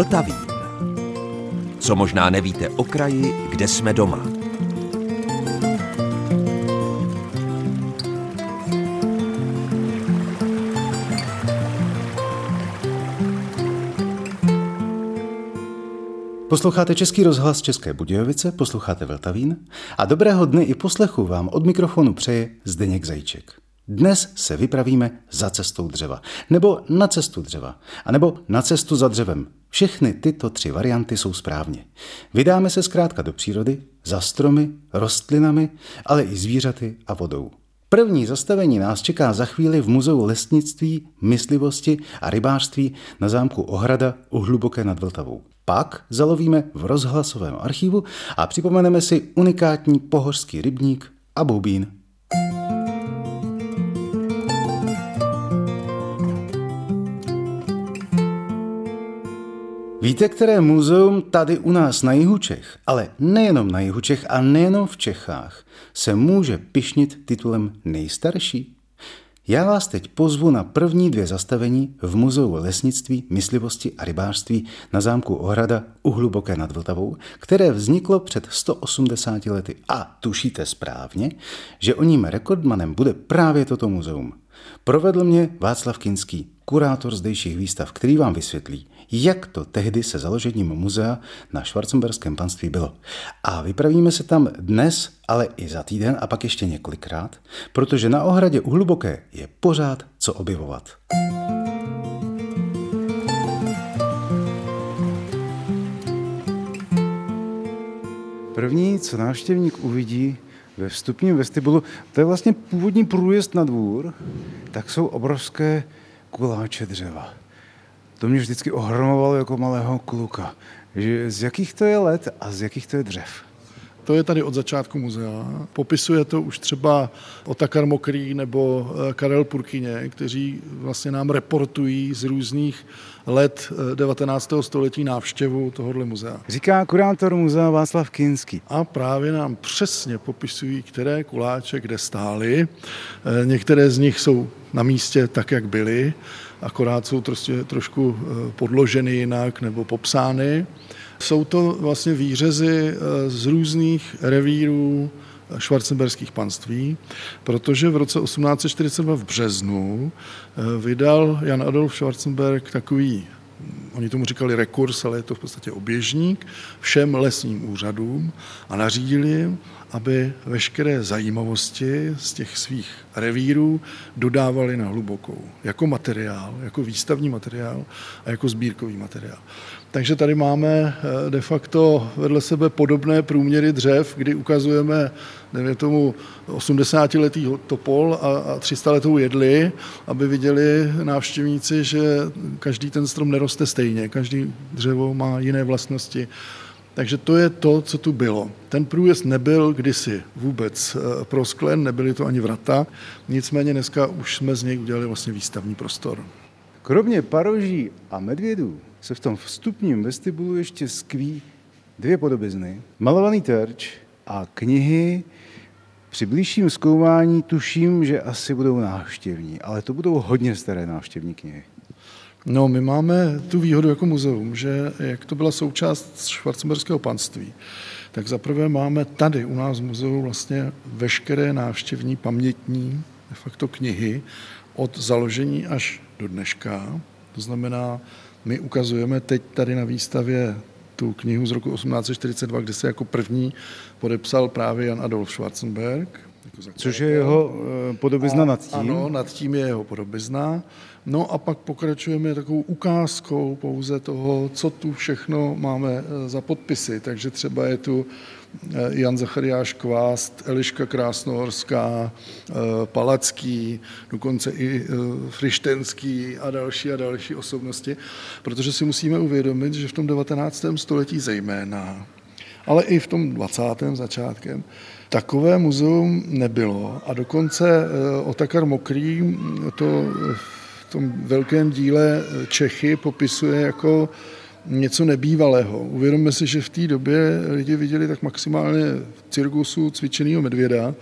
Vltavín. Co možná nevíte o kraji, kde jsme doma. Posloucháte Český rozhlas České Budějovice, posloucháte Vltavín a dobrého dny i poslechu vám od mikrofonu přeje Zdeněk Zajíček. Dnes se vypravíme za cestou dřeva, nebo na cestu dřeva, a nebo na cestu za dřevem. Všechny tyto tři varianty jsou správně. Vydáme se zkrátka do přírody, za stromy, rostlinami, ale i zvířaty a vodou. První zastavení nás čeká za chvíli v Muzeu lesnictví, myslivosti a rybářství na zámku Ohrada u Hluboké nad Vltavou. Pak zalovíme v rozhlasovém archivu a připomeneme si unikátní pohořský rybník a boubín. Víte, které muzeum tady u nás na jihu Čech, ale nejenom na jihu Čech a nejenom v Čechách, se může pišnit titulem nejstarší? Já vás teď pozvu na první dvě zastavení v Muzeu lesnictví, myslivosti a rybářství na zámku Ohrada u Hluboké nad Vltavou, které vzniklo před 180 lety. A tušíte správně, že o ním rekordmanem bude právě toto muzeum. Provedl mě Václav Kinský, kurátor zdejších výstav, který vám vysvětlí, jak to tehdy se založením muzea na Schwarzenberském panství bylo. A vypravíme se tam dnes, ale i za týden a pak ještě několikrát, protože na ohradě u Hluboké je pořád co objevovat. První, co návštěvník uvidí ve vstupním vestibulu, to je vlastně původní průjezd na dvůr, tak jsou obrovské kuláče dřeva. To mě vždycky ohromovalo jako malého kluka. Že z jakých to je let a z jakých to je dřev? To je tady od začátku muzea. Popisuje to už třeba Otakar Mokrý nebo eh, Karel Purkyně, kteří vlastně nám reportují z různých let 19. Eh, století návštěvu tohohle muzea. Říká kurátor muzea Václav Kinský. A právě nám přesně popisují, které kuláče kde stály. Eh, některé z nich jsou na místě tak, jak byly, akorát jsou prostě trošku podloženy jinak nebo popsány. Jsou to vlastně výřezy eh, z různých revírů švarcenberských panství, protože v roce 1842 v březnu eh, vydal Jan Adolf Schwarzenberg takový oni tomu říkali rekurs, ale je to v podstatě oběžník, všem lesním úřadům a nařídili jim, aby veškeré zajímavosti z těch svých revírů dodávali na hlubokou, jako materiál, jako výstavní materiál a jako sbírkový materiál. Takže tady máme eh, de facto vedle sebe podobné průměry dřev, kdy ukazujeme, nevím tomu, 80-letý topol a 300-letou jedli, aby viděli návštěvníci, že každý ten strom neroste stejně, každý dřevo má jiné vlastnosti. Takže to je to, co tu bylo. Ten průjezd nebyl kdysi vůbec eh, prosklen, nebyly to ani vrata, nicméně dneska už jsme z něj udělali vlastně výstavní prostor. Kromě paroží a medvědů se v tom vstupním vestibulu ještě skví dvě podobizny. Malovaný terč a knihy. Při blížším zkoumání tuším, že asi budou návštěvní, ale to budou hodně staré návštěvní knihy. No, my máme tu výhodu jako muzeum, že jak to byla součást švarcemberského panství, tak zaprvé máme tady u nás v muzeu vlastně veškeré návštěvní pamětní de facto knihy od založení až do dneška. To znamená, my ukazujeme teď tady na výstavě tu knihu z roku 1842, kde se jako první podepsal právě Jan Adolf Schwarzenberg. Což je jeho eh, podobizna nad tím? Ano, nad tím je jeho podobizna. No a pak pokračujeme takovou ukázkou pouze toho, co tu všechno máme eh, za podpisy. Takže třeba je tu eh, Jan Zachariáš Kvást, Eliška Krásnohorská, Palacký, dokonce i Frištenský a další a další osobnosti, protože si musíme uvědomit, že v tom 19. století zejména, ale i v tom 20. začátkem, takové muzeum nebylo a dokonce Otakar Mokrý to tom velkém díle Čechy popisuje jako něco nebývalého. Uvědomme si, že v té době lidi viděli tak maximálně cirkusu cvičeného medvěda,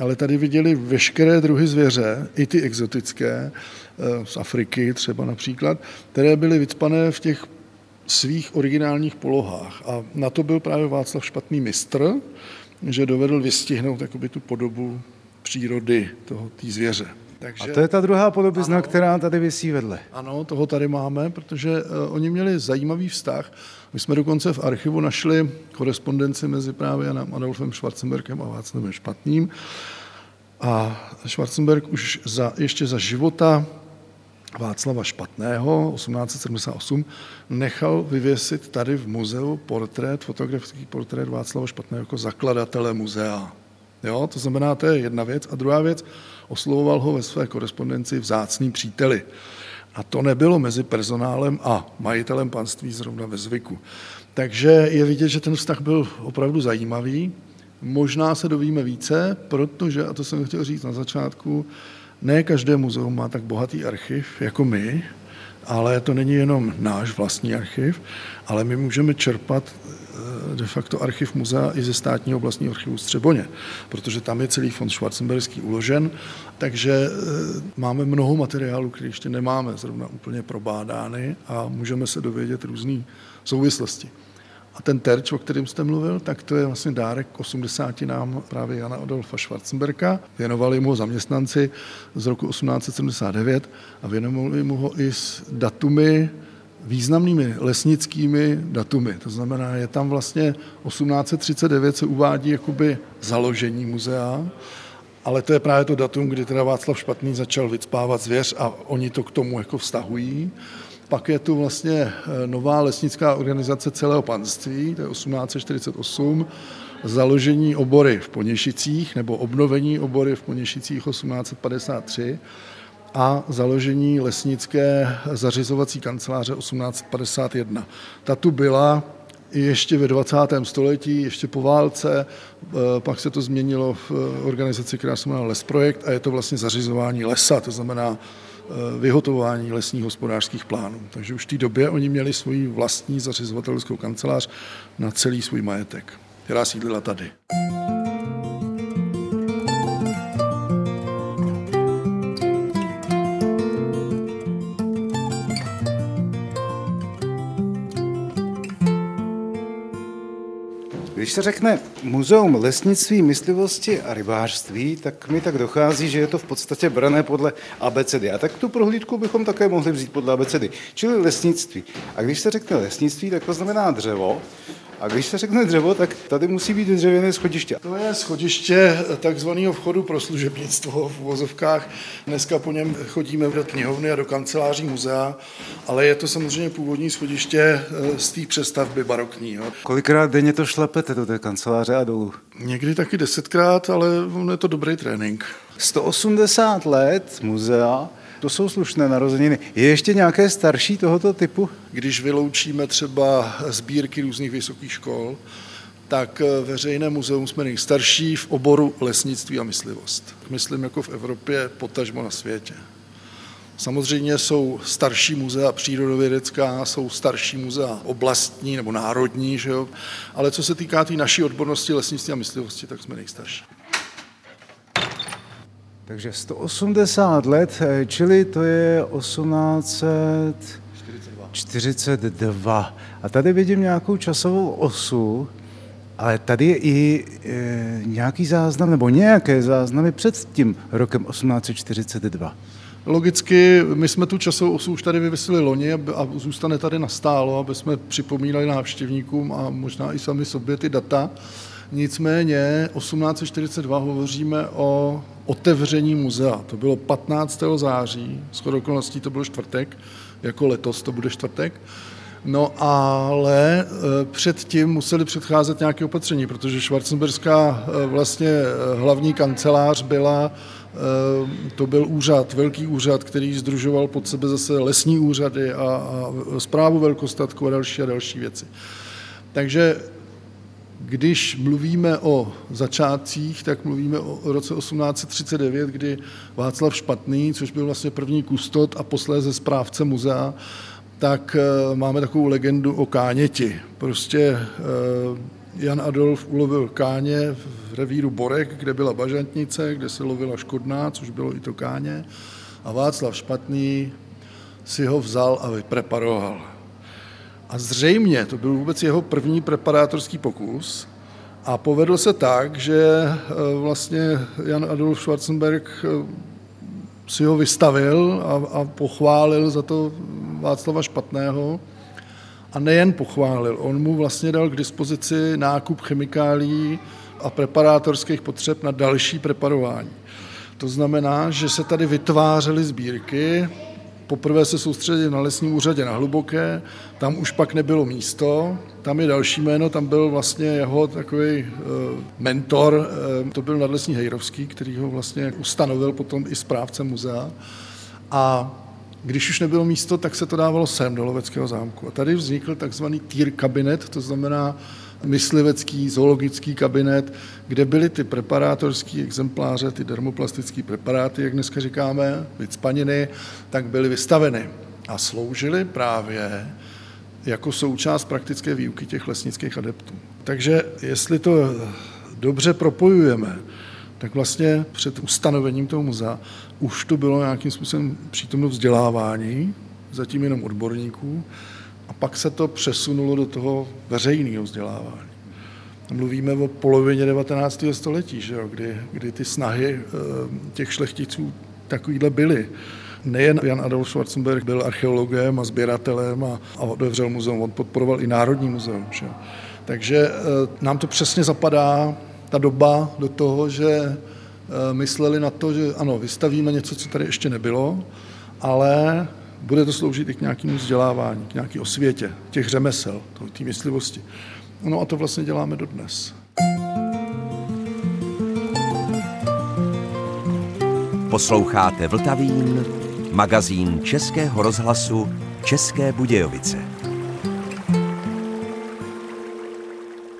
ale tady viděli veškeré druhy zvěře, i ty exotické, eh, z Afriky třeba například, které byly vycpané v těch svých originálních polohách. A na to byl právě Václav špatný mistr, že dovedl vystihnout jakoby tu podobu přírody toho té zvěře. Takže, a to je ta druhá podobizna, ano, která tady vysí vedle. Ano, toho tady máme, protože uh, oni měli zajímavý vztah. My jsme dokonce v archivu našli korespondenci mezi právě Janem Adolfem Schwarzenbergem a Václavem Špatným. A Schwarzenberg už za, ještě za života Václava Špatného 1878 nechal vyvěsit tady v muzeu portrét, fotografický portrét Václava Špatného jako zakladatele muzea. Jo, to znamená, to je jedna věc. A druhá věc, oslovoval ho ve své korespondenci vzácný příteli. A to nebylo mezi personálem a majitelem panství zrovna ve zvyku. Takže je vidět, že ten vztah byl opravdu zajímavý. Možná se dovíme více, protože, a to jsem chtěl říct na začátku, ne každé muzeum má tak bohatý archiv jako my, ale to není jenom náš vlastní archiv, ale my můžeme čerpat eh, de facto archiv muzea i ze státního vlastního archivu Střeboně, protože tam je celý fond Schwarzenberský uložen, takže eh, máme mnoho materiálů, které ještě nemáme zrovna úplně probádány a můžeme se dovědět různé souvislosti. A ten terč, o kterém jste mluvil, tak to je vlastně dárek k 80 nám právě Jana Adolfa Schwarzenberka. Věnovali mu ho zaměstnanci z roku 1879 a věnovali mu ho i s datumy významnými lesnickými datumy. To znamená, je tam vlastně 1839 se uvádí jakoby založení muzea, ale to je právě to datum, kdy teda Václav Špatný začal vycpávat zvěř a oni to k tomu jako vztahují. Pak je tu vlastně eh, nová lesnická organizace celého panství, to je 1848, založení obory v Poněšicích nebo obnovení obory v Poněšicích 1853 a založení lesnické zařizovací kanceláře 1851. Ta tu byla ještě ve 20. století, ještě po válce, eh, pak se to změnilo v eh, organizaci, která se jmenovala Lesprojekt a je to vlastně zařizování lesa, to znamená Eh, vyhotovování lesních hospodářských plánů. Takže už v té době oni měli svoji vlastní zařizovatelskou kancelář na celý svůj majetek, která sídlila tady. Se řekne muzeum lesnictví, myslivosti a rybářství, tak mi tak dochází, že je to v podstatě brané podle abecedy. A tak tu prohlídku bychom také mohli vzít podle abecedy, čili lesnictví. A když se řekne lesnictví, tak to znamená dřevo, a když se řekne dřevo, tak tady musí být dřevěné schodiště. To je schodiště takzvaného vchodu pro služebnictvo v uvozovkách. Dneska po něm chodíme do knihovny a do kanceláří muzea, ale je to samozřejmě původní schodiště eh, z té přestavby barokní. Jo. Kolikrát denně to šlapete do té kanceláře a dolů? Někdy taky desetkrát, ale je to dobrý trénink. 180 let muzea to jsou slušné narozeniny. Je ještě nějaké starší tohoto typu? Když vyloučíme třeba sbírky různých vysokých škol, tak eh, veřejné muzeum jsme nejstarší v oboru lesnictví a myslivost. Myslím jako v Evropě, potažmo na světě. Samozřejmě jsou starší muzea přírodovědecká, jsou starší muzea oblastní nebo národní, že jo? ale co se týká té tý naší odbornosti lesnictví a myslivosti, tak jsme nejstarší. Takže 180 let, eh, čili to je 1842. A tady vidím nějakou časovou osu, ale tady je i e, nějaký záznam, nebo nějaké záznamy před tím rokem 1842. Logicky, my jsme tu časovou osu už tady vyvisili loni a zůstane tady nastálo, aby jsme připomínali návštěvníkům a možná i sami sobě ty data. Nicméně 1842 hovoříme o otevření muzea. To bylo 15. září, s okolností to byl čtvrtek, jako letos to bude čtvrtek. No ale e, předtím museli předcházet nějaké opatření, protože Schwarzenberská e, vlastně e, hlavní kancelář byla, to byl úřad, velký úřad, který združoval pod sebe zase lesní úřady a, a zprávu velkostatku a další a další věci. Takže když mluvíme o začátcích, tak mluvíme o roce 1839, kdy Václav Špatný, což byl vlastně první kustot a posléze správce muzea, tak eh, máme takovou legendu o káněti. Prostě eh, Jan Adolf ulovil káně v revíru Borek, kde byla bažantnice, kde se lovila škodná, což bylo i to káně. A Václav Špatný si ho vzal a vypreparoval. A zřejmě to byl vůbec jeho první preparátorský pokus. A povedl se tak, že eh, vlastně Jan Adolf Schwarzenberg eh, si ho vystavil a, a pochválil za to Václava Špatného. A nejen pochválil, on mu vlastně dal k dispozici nákup chemikálií a preparátorských potřeb na další preparování. To znamená, že se tady vytvářely sbírky, Poprvé se soustředil na lesním úřadě na Hluboké, tam už pak nebylo místo, tam je další jméno, tam byl vlastně jeho takový e, mentor, e, to byl nadlesní Hejrovský, který ho vlastně ustanovil potom i správce muzea. A když už nebylo místo, tak se to dávalo sem do Loveckého zámku. A tady vznikl takzvaný týr kabinet, to znamená myslivecký zoologický kabinet, kde byly ty preparátorské exempláře, ty dermoplastické preparáty, jak dneska říkáme, vycpaniny, tak byly vystaveny a sloužily právě jako součást praktické výuky těch lesnických adeptů. Takže jestli to dobře propojujeme, tak vlastně před ustanovením toho muzea už to bylo nějakým způsobem přítomno vzdělávání, zatím jenom odborníků, a pak se to přesunulo do toho veřejného vzdělávání. Mluvíme o polovině 19. století, že jo, kdy, kdy ty snahy eh, těch šlechticů takovýhle byly. Nejen Jan Adolf Schwarzenberg byl archeologem a sběratelem a, a otevřel muzeum, on podporoval i Národní muzeum. Že? Takže eh, nám to přesně zapadá, ta doba, do toho, že eh, mysleli na to, že ano, vystavíme něco, co tady ještě nebylo, ale bude to sloužit i k nějakému vzdělávání, k nějaké osvětě těch řemesel, té myslivosti. No a to vlastně děláme dodnes. Posloucháte Vltavín, magazín Českého rozhlasu České Budějovice.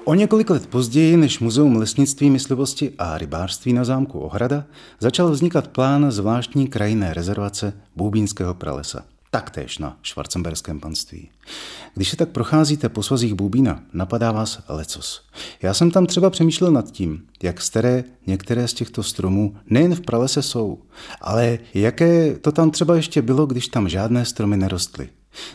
O několik let později, než Muzeum lesnictví, myslivosti a rybářství na zámku Ohrada, začal vznikat plán zvláštní krajinné rezervace Bůbínského pralesa taktéž na švarcemberském panství. Když se tak procházíte po svazích Bubína, napadá vás lecos. Já jsem tam třeba přemýšlel nad tím, jak staré některé z těchto stromů nejen v pralese jsou, ale jaké to tam třeba ještě bylo, když tam žádné stromy nerostly.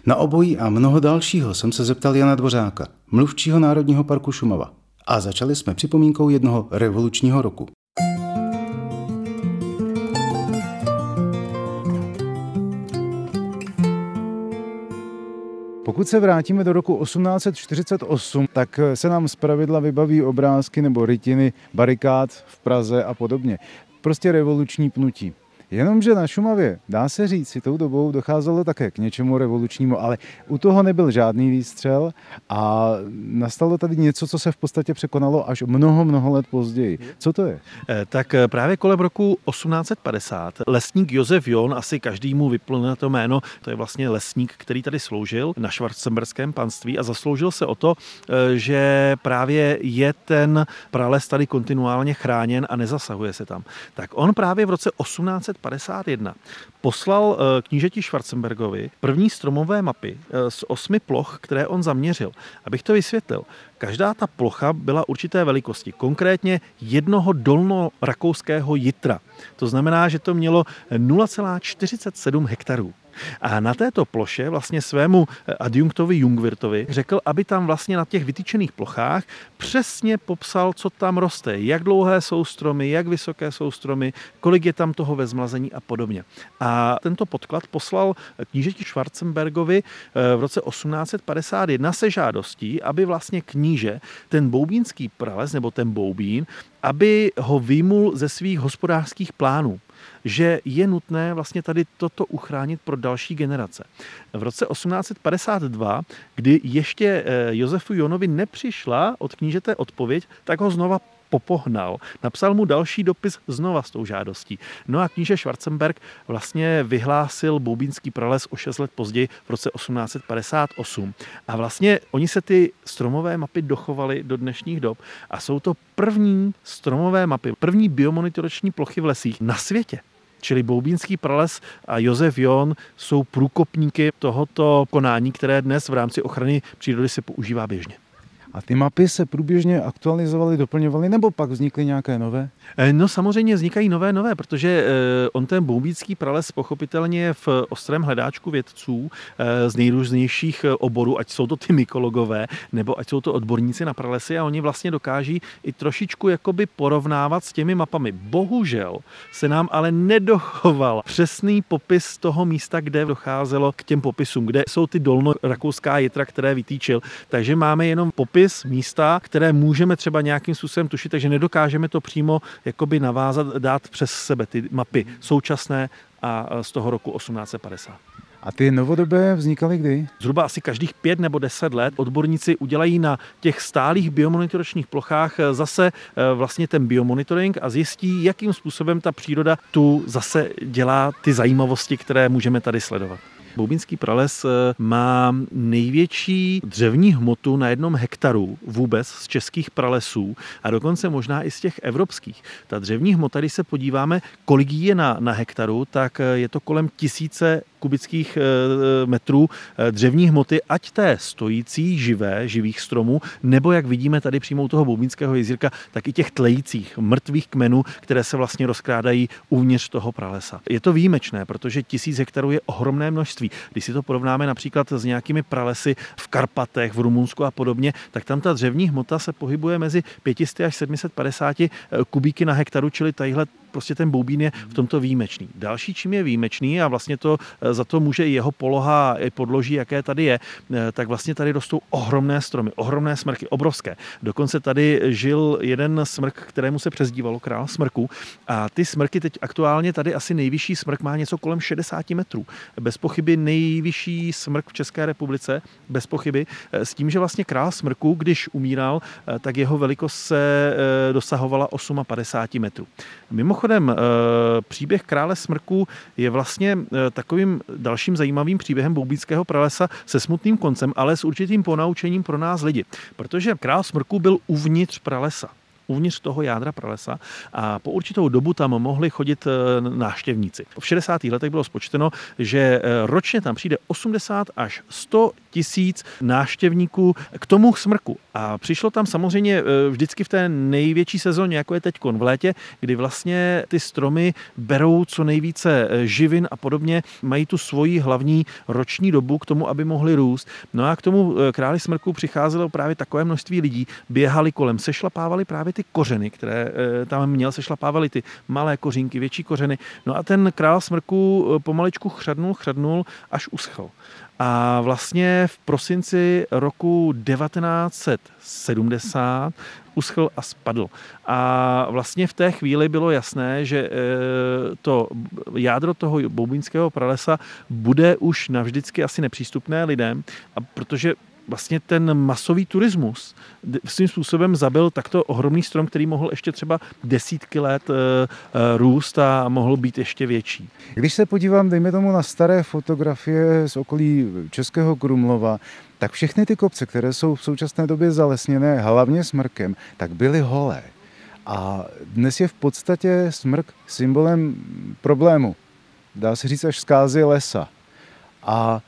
Na obojí a mnoho dalšího jsem se zeptal Jana Dvořáka, mluvčího Národního parku Šumava. A začali jsme připomínkou jednoho revolučního roku. Pokud se vrátíme do roku 1848, tak se nám zpravidla vybaví obrázky nebo rytiny barikád v Praze a podobně. Prostě revoluční pnutí. Jenomže na Šumavě, dá se říct, si tou dobou docházelo také k něčemu revolučnímu, ale u toho nebyl žádný výstřel a nastalo tady něco, co se v podstatě překonalo až mnoho, mnoho let později. Co to je? Eh, tak eh, právě kolem roku 1850 lesník Josef Jon, asi každému vyplne to jméno, to je vlastně lesník, který tady sloužil na švarcemberském panství a zasloužil se o to, eh, že právě je ten prales tady kontinuálně chráněn a nezasahuje se tam. Tak on právě v roce 18 1951 poslal eh, knížeti Schwarzenbergovi první stromové mapy eh, z osmi ploch, které on zaměřil. Abych to vysvětlil, každá ta plocha byla určité velikosti, konkrétně jednoho dolno-rakouského jitra. To znamená, že to mělo 0,47 hektarů. A na této ploše vlastně svému eh, adjunktovi Jungwirtovi řekl, aby tam vlastně na těch vytyčených plochách přesně popsal, co tam roste, jak dlouhé jsou stromy, jak vysoké jsou stromy, kolik je tam toho ve zmlazení a podobně. A tento podklad poslal knížeti Schwarzenbergovi eh, v roce 1851 se žádostí, aby vlastně kníže ten boubínský prales nebo ten boubín, aby ho výmul ze svých hospodářských plánů že je nutné vlastně tady toto uchránit pro další generace. V roce 1852, kdy ještě eh, Josefu Jonovi nepřišla od knížete odpověď, tak ho znova popohnal. Napsal mu další dopis znova s tou žádostí. No a kníže Schwarzenberg vlastně vyhlásil Boubínský prales o 6 let později v roce 1858. A vlastně oni se ty stromové mapy dochovaly do dnešních dob a jsou to první stromové mapy, první biomonitorační plochy v lesích na světě. Čili Boubínský prales a Josef Jon jsou průkopníky tohoto konání, které dnes v rámci ochrany přírody se používá běžně. A ty mapy se průběžně aktualizovaly, doplňovaly, nebo pak vznikly nějaké nové? Eh, no samozřejmě vznikají nové, nové, protože eh, on ten boubícký prales pochopitelně je v ostrém hledáčku vědců eh, z nejrůznějších oborů, ať jsou to ty mykologové, nebo ať jsou to odborníci na pralesy a oni vlastně dokáží i trošičku jakoby porovnávat s těmi mapami. Bohužel se nám ale nedochoval přesný popis toho místa, kde docházelo k těm popisům, kde jsou ty dolno-rakouská jitra, které vytýčil. Takže máme jenom popis místa, které můžeme třeba nějakým způsobem tušit, takže nedokážeme to přímo jakoby navázat, dát přes sebe ty mapy současné a z toho roku 1850. A ty novodobé vznikaly kdy? Zhruba asi každých pět nebo deset let odborníci udělají na těch stálých biomonitoračních plochách zase eh, vlastně ten biomonitoring a zjistí, jakým způsobem ta příroda tu zase dělá ty zajímavosti, které můžeme tady sledovat. Boubínský prales eh, má největší dřevní hmotu na jednom hektaru vůbec z českých pralesů a dokonce možná i z těch evropských. Ta dřevní hmota, když se podíváme, kolik je na, na hektaru, tak eh, je to kolem tisíce kubických eh, metrů dřevní hmoty, ať té stojící, živé, živých stromů, nebo jak vidíme tady přímo u toho Boubínského jezírka, tak i těch tlejících, mrtvých kmenů, které se vlastně rozkrádají uvnitř toho pralesa. Je to výjimečné, protože tisíc hektarů je ohromné množství. Když si to porovnáme například s nějakými pralesy v Karpatech, v Rumunsku a podobně, tak tam ta dřevní hmota se pohybuje mezi 500 až 750 eh, kubíky na hektaru, čili tadyhle prostě ten boubín je v tomto výjimečný. Další, čím je výjimečný a vlastně to eh, za to může i jeho poloha, i podloží, jaké tady je, eh, tak vlastně tady rostou ohromné stromy, ohromné smrky, obrovské. Dokonce tady žil jeden smrk, kterému se přezdívalo král smrku a ty smrky teď aktuálně tady asi nejvyšší smrk má něco kolem 60 metrů. Bez pochyby nejvyšší smrk v České republice, bez pochyby, eh, s tím, že vlastně král smrku, když umíral, tak jeho velikost se dosahovala 58 metrů. Mimochodem Mimochodem, eh, příběh krále smrků je vlastně eh, takovým dalším zajímavým příběhem boubíckého pralesa se smutným koncem, ale s určitým ponaučením pro nás lidi. Protože král smrků byl uvnitř pralesa uvnitř toho jádra pralesa a po určitou dobu tam mohli chodit eh, návštěvníci. V 60. letech bylo spočteno, že eh, ročně tam přijde 80 až 100 tisíc návštěvníků k tomu smrku. A přišlo tam samozřejmě eh, vždycky v té největší sezóně, jako je teď v létě, kdy vlastně ty stromy berou co nejvíce živin a podobně, mají tu svoji hlavní roční dobu k tomu, aby mohli růst. No a k tomu králi smrku přicházelo právě takové množství lidí, běhali kolem, sešlapávali právě ty ty kořeny, které eh, tam měl, se šlapávaly ty malé kořínky, větší kořeny. No a ten král smrku eh, pomaličku chřadnul, chřadnul, až uschl. A vlastně v prosinci roku 1970 uschl a spadl. A vlastně v té chvíli bylo jasné, že eh, to jádro toho boubínského pralesa bude už navždycky asi nepřístupné lidem, a protože vlastně ten masový turismus svým způsobem zabil takto ohromný strom, který mohl ještě třeba desítky let eh, eh, růst a mohl být ještě větší. Když se podívám, dejme tomu, na staré fotografie z okolí Českého Krumlova, tak všechny ty kopce, které jsou v současné době zalesněné hlavně smrkem, tak byly holé. A dnes je v podstatě smrk symbolem problému. Dá se říct až zkázy lesa. A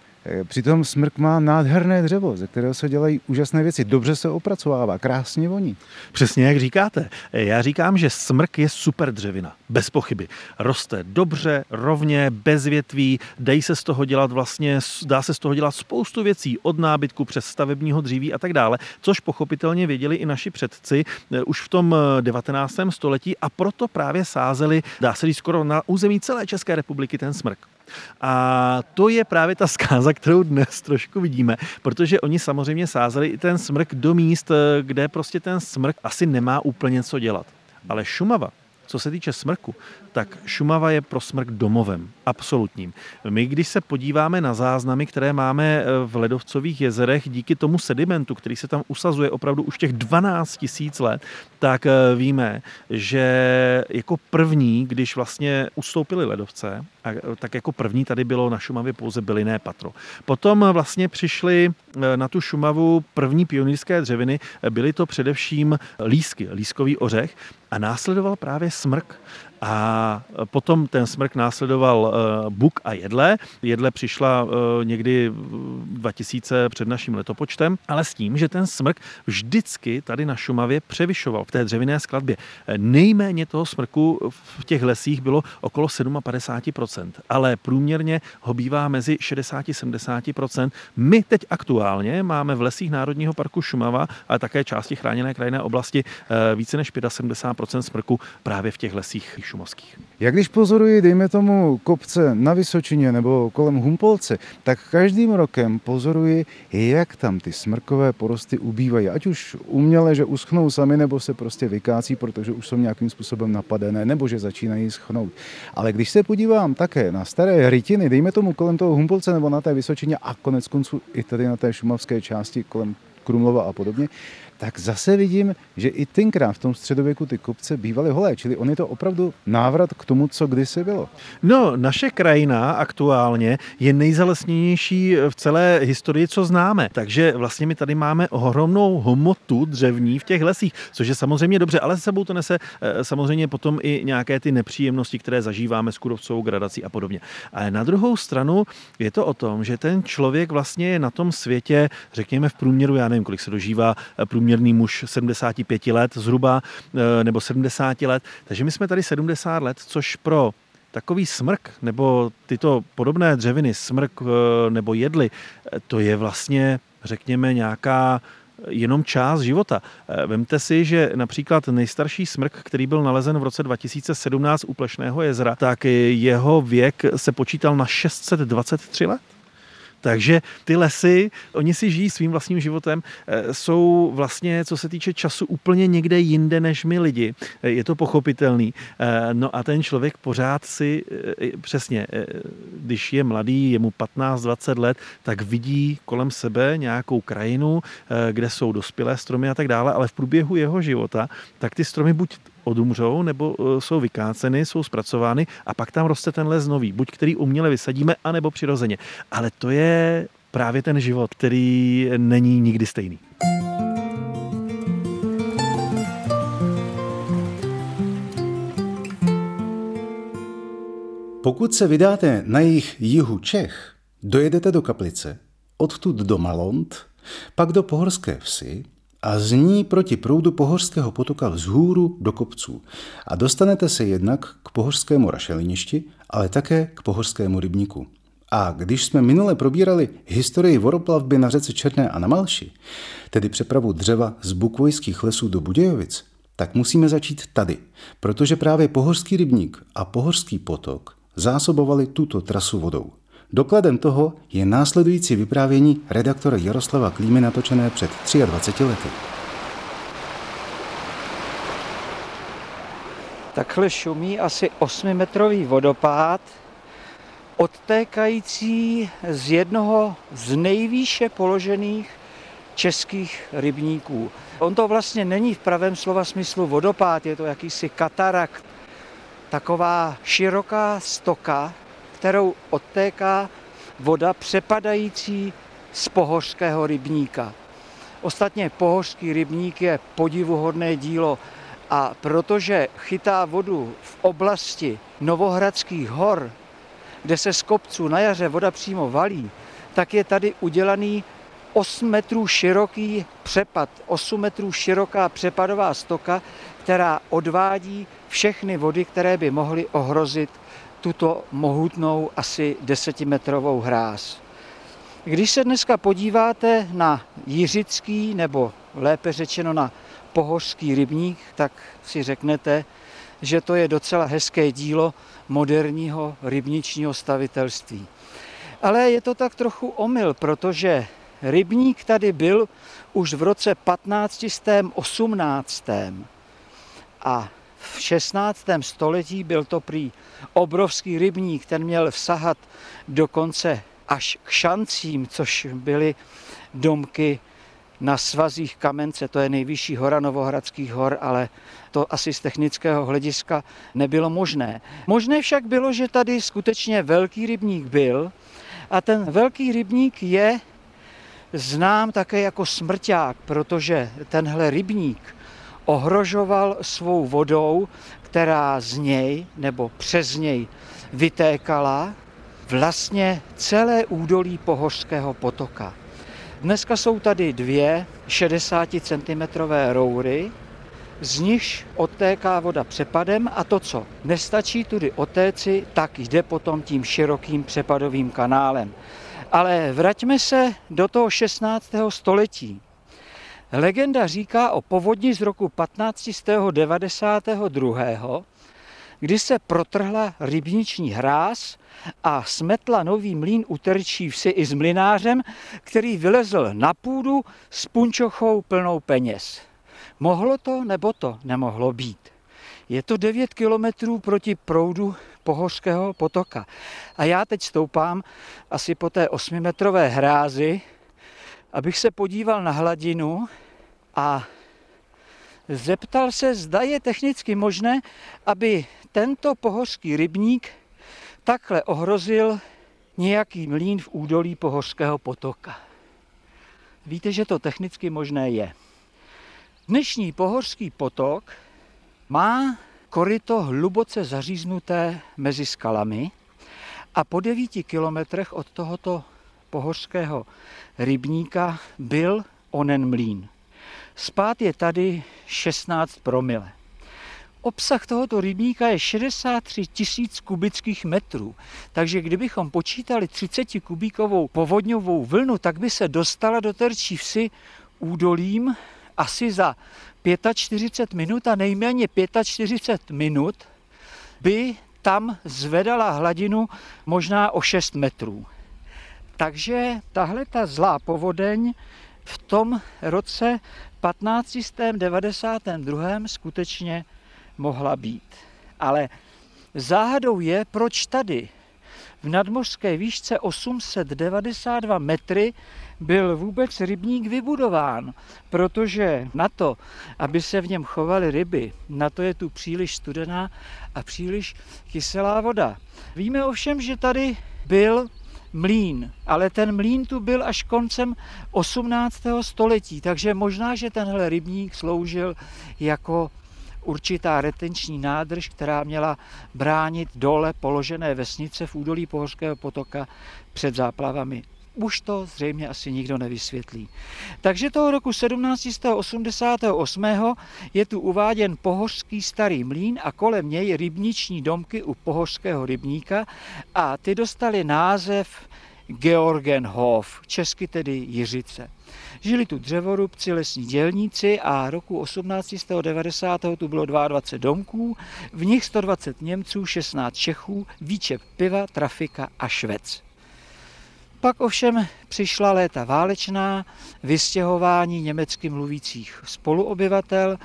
přitom smrk má nádherné dřevo, ze kterého se dělají úžasné věci. Dobře se opracovává, krásně voní. Přesně jak říkáte. Eh, já říkám, že smrk je super dřevina, bez pochyby. Roste dobře, rovně, bez větví, dají se z toho dělat vlastně, dá se z toho dělat spoustu věcí, od nábytku přes stavebního dříví a tak dále, což pochopitelně věděli i naši předci eh, už v tom 19. století a proto právě sázeli, dá se říct skoro na území celé České republiky ten smrk. A to je právě ta zkáza, kterou dnes trošku vidíme, protože oni samozřejmě sázeli i ten smrk do míst, kde prostě ten smrk asi nemá úplně co dělat. Ale Šumava, co se týče smrku, tak Šumava je pro smrk domovem, absolutním. My, když se podíváme na záznamy, které máme eh, v ledovcových jezerech, díky tomu sedimentu, který se tam usazuje opravdu už těch 12 tisíc let, tak eh, víme, že jako první, když vlastně ustoupili ledovce, tak jako první tady bylo na Šumavě pouze bylinné patro. Potom vlastně přišly eh, na tu Šumavu první pionýrské dřeviny, byly to především lísky, lískový ořech. A následoval právě smrk A potom ten smrk následoval Buk a Jedle. Jedle přišla někdy 2000 před naším letopočtem, ale s tím, že ten smrk vždycky tady na Šumavě převyšoval v té dřevěné skladbě. Nejméně toho smrku v těch lesích bylo okolo 57%, ale průměrně ho bývá mezi 60-70%. My teď aktuálně máme v lesích Národního parku Šumava, ale také části chráněné krajinné oblasti eh, více než 75% smrku právě v těch lesích šumovských. Jak když pozoruji, dejme tomu, kopce na Vysočině nebo kolem Humpolce, tak každým rokem pozoruji, jak tam ty smrkové porosty ubývají. Ať už uměle, že uschnou sami, nebo se prostě vykácí, protože už jsou nějakým způsobem napadené, nebo že začínají schnout. Ale když se podívám také na staré rytiny, dejme tomu kolem toho Humpolce nebo na té Vysočině a konec konců i tady na té šumavské části kolem Krumlova a podobně, tak zase vidím, že i tenkrát v tom středověku ty kopce bývaly holé, čili on je to opravdu návrat k tomu, co kdysi bylo. No, naše krajina aktuálně je nejzalesněnější v celé historii, co známe. Takže vlastně my tady máme ohromnou hmotu dřevní v těch lesích, což je samozřejmě dobře, ale s sebou to nese eh, samozřejmě potom i nějaké ty nepříjemnosti, které zažíváme s kudovcovou gradací a podobně. Ale na druhou stranu je to o tom, že ten člověk vlastně je na tom světě, řekněme v průměru, já nevím, kolik se dožívá eh, průměr průměrný muž 75 let zhruba, eh, nebo 70 let. Takže my jsme tady 70 let, což pro takový smrk nebo tyto podobné dřeviny, smrk eh, nebo jedly, eh, to je vlastně, řekněme, nějaká jenom část života. Vemte si, že například nejstarší smrk, který byl nalezen v roce 2017 u Plešného jezera, tak jeho věk se počítal na 623 let. Takže ty lesy, oni si žijí svým vlastním životem, eh, jsou vlastně, co se týče času, úplně někde jinde než my lidi. Eh, je to pochopitelný. Eh, no a ten člověk pořád si, přesně, když je mladý, je mu 15-20 let, tak vidí kolem sebe nějakou krajinu, kde jsou dospělé stromy a tak dále, ale v průběhu jeho života, tak ty stromy buď odumřou nebo e, jsou vykáceny, jsou zpracovány a pak tam roste ten les nový, buď který uměle vysadíme, anebo přirozeně. Ale to je právě ten život, který není nikdy stejný. Pokud se vydáte na jejich jihu Čech, dojedete do Kaplice, odtud do Malont, pak do Pohorské vsi a z ní proti proudu Pohořského potoka vzhůru do kopců a dostanete se jednak k Pohořskému rašeliništi, ale také k Pohořskému rybníku. A když jsme minule probírali historii voroplavby na řece Černé a na Malši, tedy přepravu dřeva z bukvojských lesů do Budějovic, tak musíme začít tady, protože právě Pohořský rybník a Pohořský potok zásobovali tuto trasu vodou. Dokladem toho je následující vyprávění redaktora Jaroslava Klímy natočené před 23 lety. Takhle šumí asi 8-metrový vodopád, odtékající z jednoho z nejvýše položených českých rybníků. On to vlastně není v pravém slova smyslu vodopád, je to jakýsi katarakt, taková široká stoka, kterou odtéká voda přepadající z pohořského rybníka. Ostatně pohořský rybník je podivuhodné dílo a protože chytá vodu v oblasti Novohradských hor, kde se z kopců na jaře voda přímo valí, tak je tady udělaný 8 metrů široký přepad, 8 metrů široká přepadová stoka, která odvádí všechny vody, které by mohly ohrozit tuto mohutnou asi desetimetrovou hráz. Když se dneska podíváte na Jiřický, nebo lépe řečeno na Pohořský rybník, tak si řeknete, že to je docela hezké dílo moderního rybničního stavitelství. Ale je to tak trochu omyl, protože rybník tady byl už v roce 1518. A v 16. století byl to prý obrovský rybník, ten měl vsahat dokonce až k šancím, což byly domky na svazích Kamence, to je nejvyšší hora Novohradských hor, ale to asi z technického hlediska nebylo možné. Možné však bylo, že tady skutečně velký rybník byl a ten velký rybník je znám také jako smrťák, protože tenhle rybník ohrožoval svou vodou která z něj nebo přes něj vytékala vlastně celé údolí Pohořského potoka. Dneska jsou tady dvě 60 cm roury, z nichž odtéká voda přepadem a to, co nestačí tudy otéci, tak jde potom tím širokým přepadovým kanálem. Ale vraťme se do toho 16. století. Legenda říká o povodni z roku 1592, kdy se protrhla rybniční hráz a smetla nový mlín u Terčí vsi i s mlinářem, který vylezl na půdu s punčochou plnou peněz. Mohlo to nebo to nemohlo být. Je to 9 kilometrů proti proudu Pohořského potoka. A já teď stoupám asi po té 8-metrové hrázi, abych se podíval na hladinu a zeptal se, zda je technicky možné, aby tento pohořský rybník takhle ohrozil nějaký mlín v údolí Pohořského potoka. Víte, že to technicky možné je. Dnešní Pohořský potok má koryto hluboce zaříznuté mezi skalami a po devíti kilometrech od tohoto pohořského rybníka byl onen mlín. Spát je tady 16 promile. Obsah tohoto rybníka je 63 tisíc kubických metrů, takže kdybychom počítali 30 kubíkovou povodňovou vlnu, tak by se dostala do terčí vsi údolím asi za 45 minut a nejméně 45 minut by tam zvedala hladinu možná o 6 metrů. Takže tahle ta zlá povodeň v tom roce 1592. skutečně mohla být. Ale záhadou je, proč tady v nadmořské výšce 892 metry byl vůbec rybník vybudován, protože na to, aby se v něm chovaly ryby, na to je tu příliš studená a příliš kyselá voda. Víme ovšem, že tady byl mlín, ale ten mlín tu byl až koncem 18. století, takže možná, že tenhle rybník sloužil jako určitá retenční nádrž, která měla bránit dole položené vesnice v údolí Pohořského potoka před záplavami. Už to zřejmě asi nikdo nevysvětlí. Takže toho roku 1788. je tu uváděn Pohořský starý mlín a kolem něj rybniční domky u Pohořského rybníka a ty dostali název Georgenhof, česky tedy Jiřice. Žili tu dřevorubci, lesní dělníci a roku 1890 tu bylo 22 domků, v nich 120 Němců, 16 Čechů, výčep piva, trafika a švec. Pak ovšem přišla léta válečná, vystěhování německy mluvících spoluobyvatel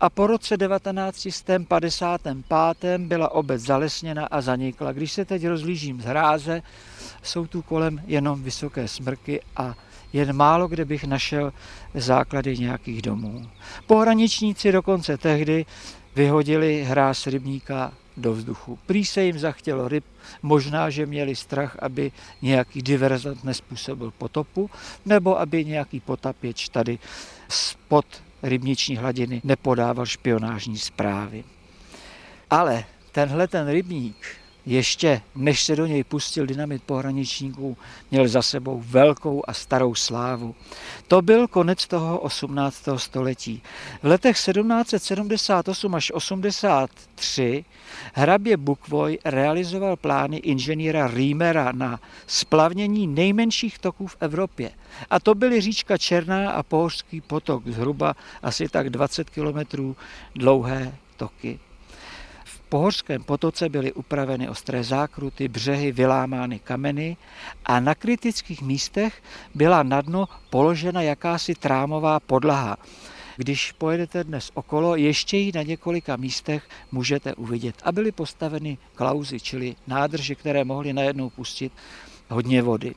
a po roce 1955 byla obec zalesněna a zanikla. Když se teď rozlížím z hráze, jsou tu kolem jenom vysoké smrky a jen málo kde bych našel základy nějakých domů. Pohraničníci dokonce tehdy vyhodili hráz rybníka do vzduchu. Prý se jim zachtělo ryb, možná, že měli strach, aby nějaký diverzant nespůsobil potopu, nebo aby nějaký potapěč tady spod rybniční hladiny nepodával špionážní zprávy. Ale tenhle ten rybník ještě než se do něj pustil dynamit pohraničníků, měl za sebou velkou a starou slávu. To byl konec toho 18. století. V letech 1778 až 83 hrabě Bukvoj realizoval plány inženýra Rýmera na splavnění nejmenších toků v Evropě. A to byly říčka Černá a Pohořský potok, zhruba asi tak 20 kilometrů dlouhé toky Pohořském potoce byly upraveny ostré zákruty, břehy vylámány kameny a na kritických místech byla na dno položena jakási trámová podlaha. Když pojedete dnes okolo, ještě ji na několika místech můžete uvidět. A byly postaveny klauzy, čili nádrže, které mohly najednou pustit hodně vody.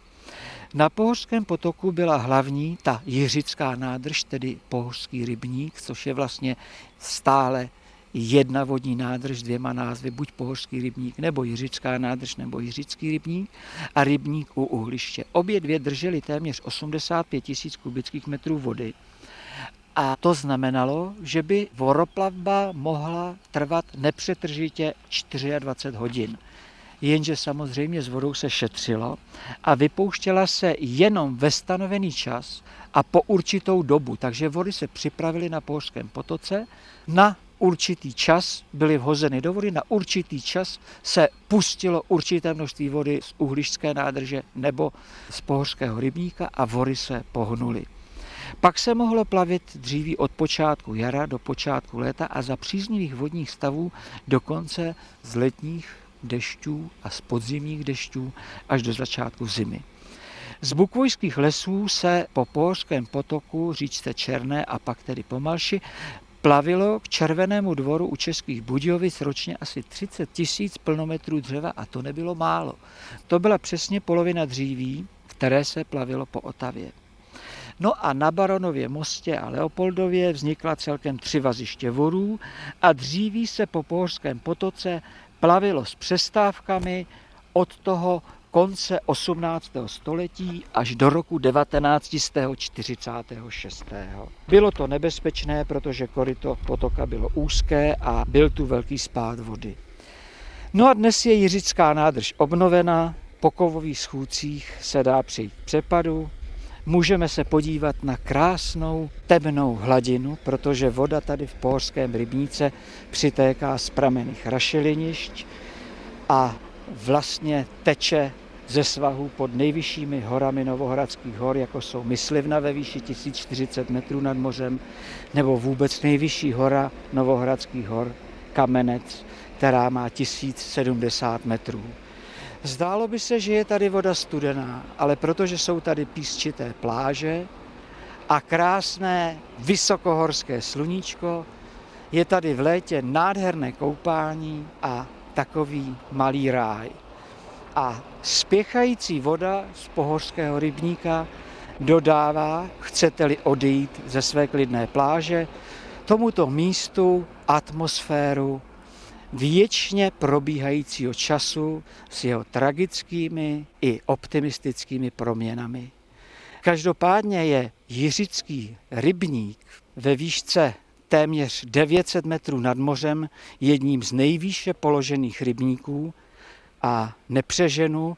Na Pohořském potoku byla hlavní ta jiřická nádrž, tedy Pohořský rybník, což je vlastně stále jedna vodní nádrž dvěma názvy, buď Pohořský rybník, nebo Jiřická nádrž, nebo Jiřický rybník a rybník u Uhliště. Obě dvě držely téměř 85 tisíc kubických metrů vody A to znamenalo, že by voroplavba mohla trvat nepřetržitě 24 hodin. Jenže samozřejmě s vodou se šetřilo a vypouštěla se jenom ve stanovený čas a po určitou dobu. Takže vody se připravily na Pohořském potoce na určitý čas byly vhozeny do vody, na určitý čas se pustilo určité množství vody z uhlišské nádrže nebo z pohořského rybníka a vody se pohnuly. Pak se mohlo plavit dříví od počátku jara do počátku léta a za příznivých vodních stavů dokonce z letních dešťů a z podzimních dešťů až do začátku zimy. Z bukvojských lesů se po Pohořském potoku, říčce Černé a pak tedy Pomalši plavilo k Červenému dvoru u Českých Budějovic ročně asi 30 tisíc plnometrů dřeva a to nebylo málo. To byla přesně polovina dříví, které se plavilo po Otavě. No a na Baronově mostě a Leopoldově vznikla celkem tři vaziště vorů a dříví se po Pohořském potoce plavilo s přestávkami od toho konce 18. století až do roku 1946. Bylo to nebezpečné, protože koryto potoka bylo úzké a byl tu velký spád vody. No a dnes je Jiřická nádrž obnovena, po kovových schůdcích se dá přijít k přepadu, můžeme se podívat na krásnou temnou hladinu, protože voda tady v Pohorském rybníce přitéká z pramených rašelinišť a vlastně teče ze svahu pod nejvyššími horami Novohradských hor, jako jsou Myslivna ve výši 1040 metrů nad mořem, nebo vůbec nejvyšší hora Novohradských hor, Kamenec, která má 1070 metrů. Zdálo by se, že je tady voda studená, ale protože jsou tady písčité pláže a krásné vysokohorské sluníčko, je tady v létě nádherné koupání a takový malý ráj. A spěchající voda z pohořského rybníka dodává, chcete-li odejít ze své klidné pláže, tomuto místu atmosféru věčně probíhajícího času s jeho tragickými i optimistickými proměnami. Každopádně je Jiřický rybník ve výšce téměř 900 metrů nad mořem jedním z nejvýše položených rybníků a nepřeženu,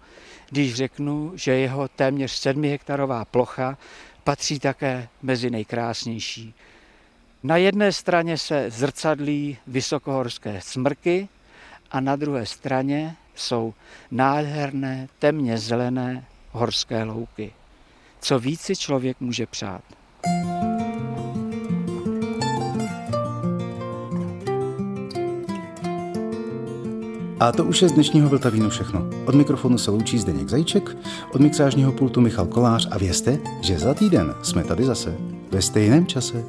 když řeknu, že jeho téměř 7 hektarová plocha patří také mezi nejkrásnější. Na jedné straně se zrcadlí vysokohorské smrky a na druhé straně jsou nádherné, temně zelené horské louky. Co víc si člověk může přát. A to už je z dnešního Vltavínu všechno. Od mikrofonu se loučí Zdeněk Zajíček, od mixážního pultu Michal Kolář a vězte, že za týden jsme tady zase ve stejném čase.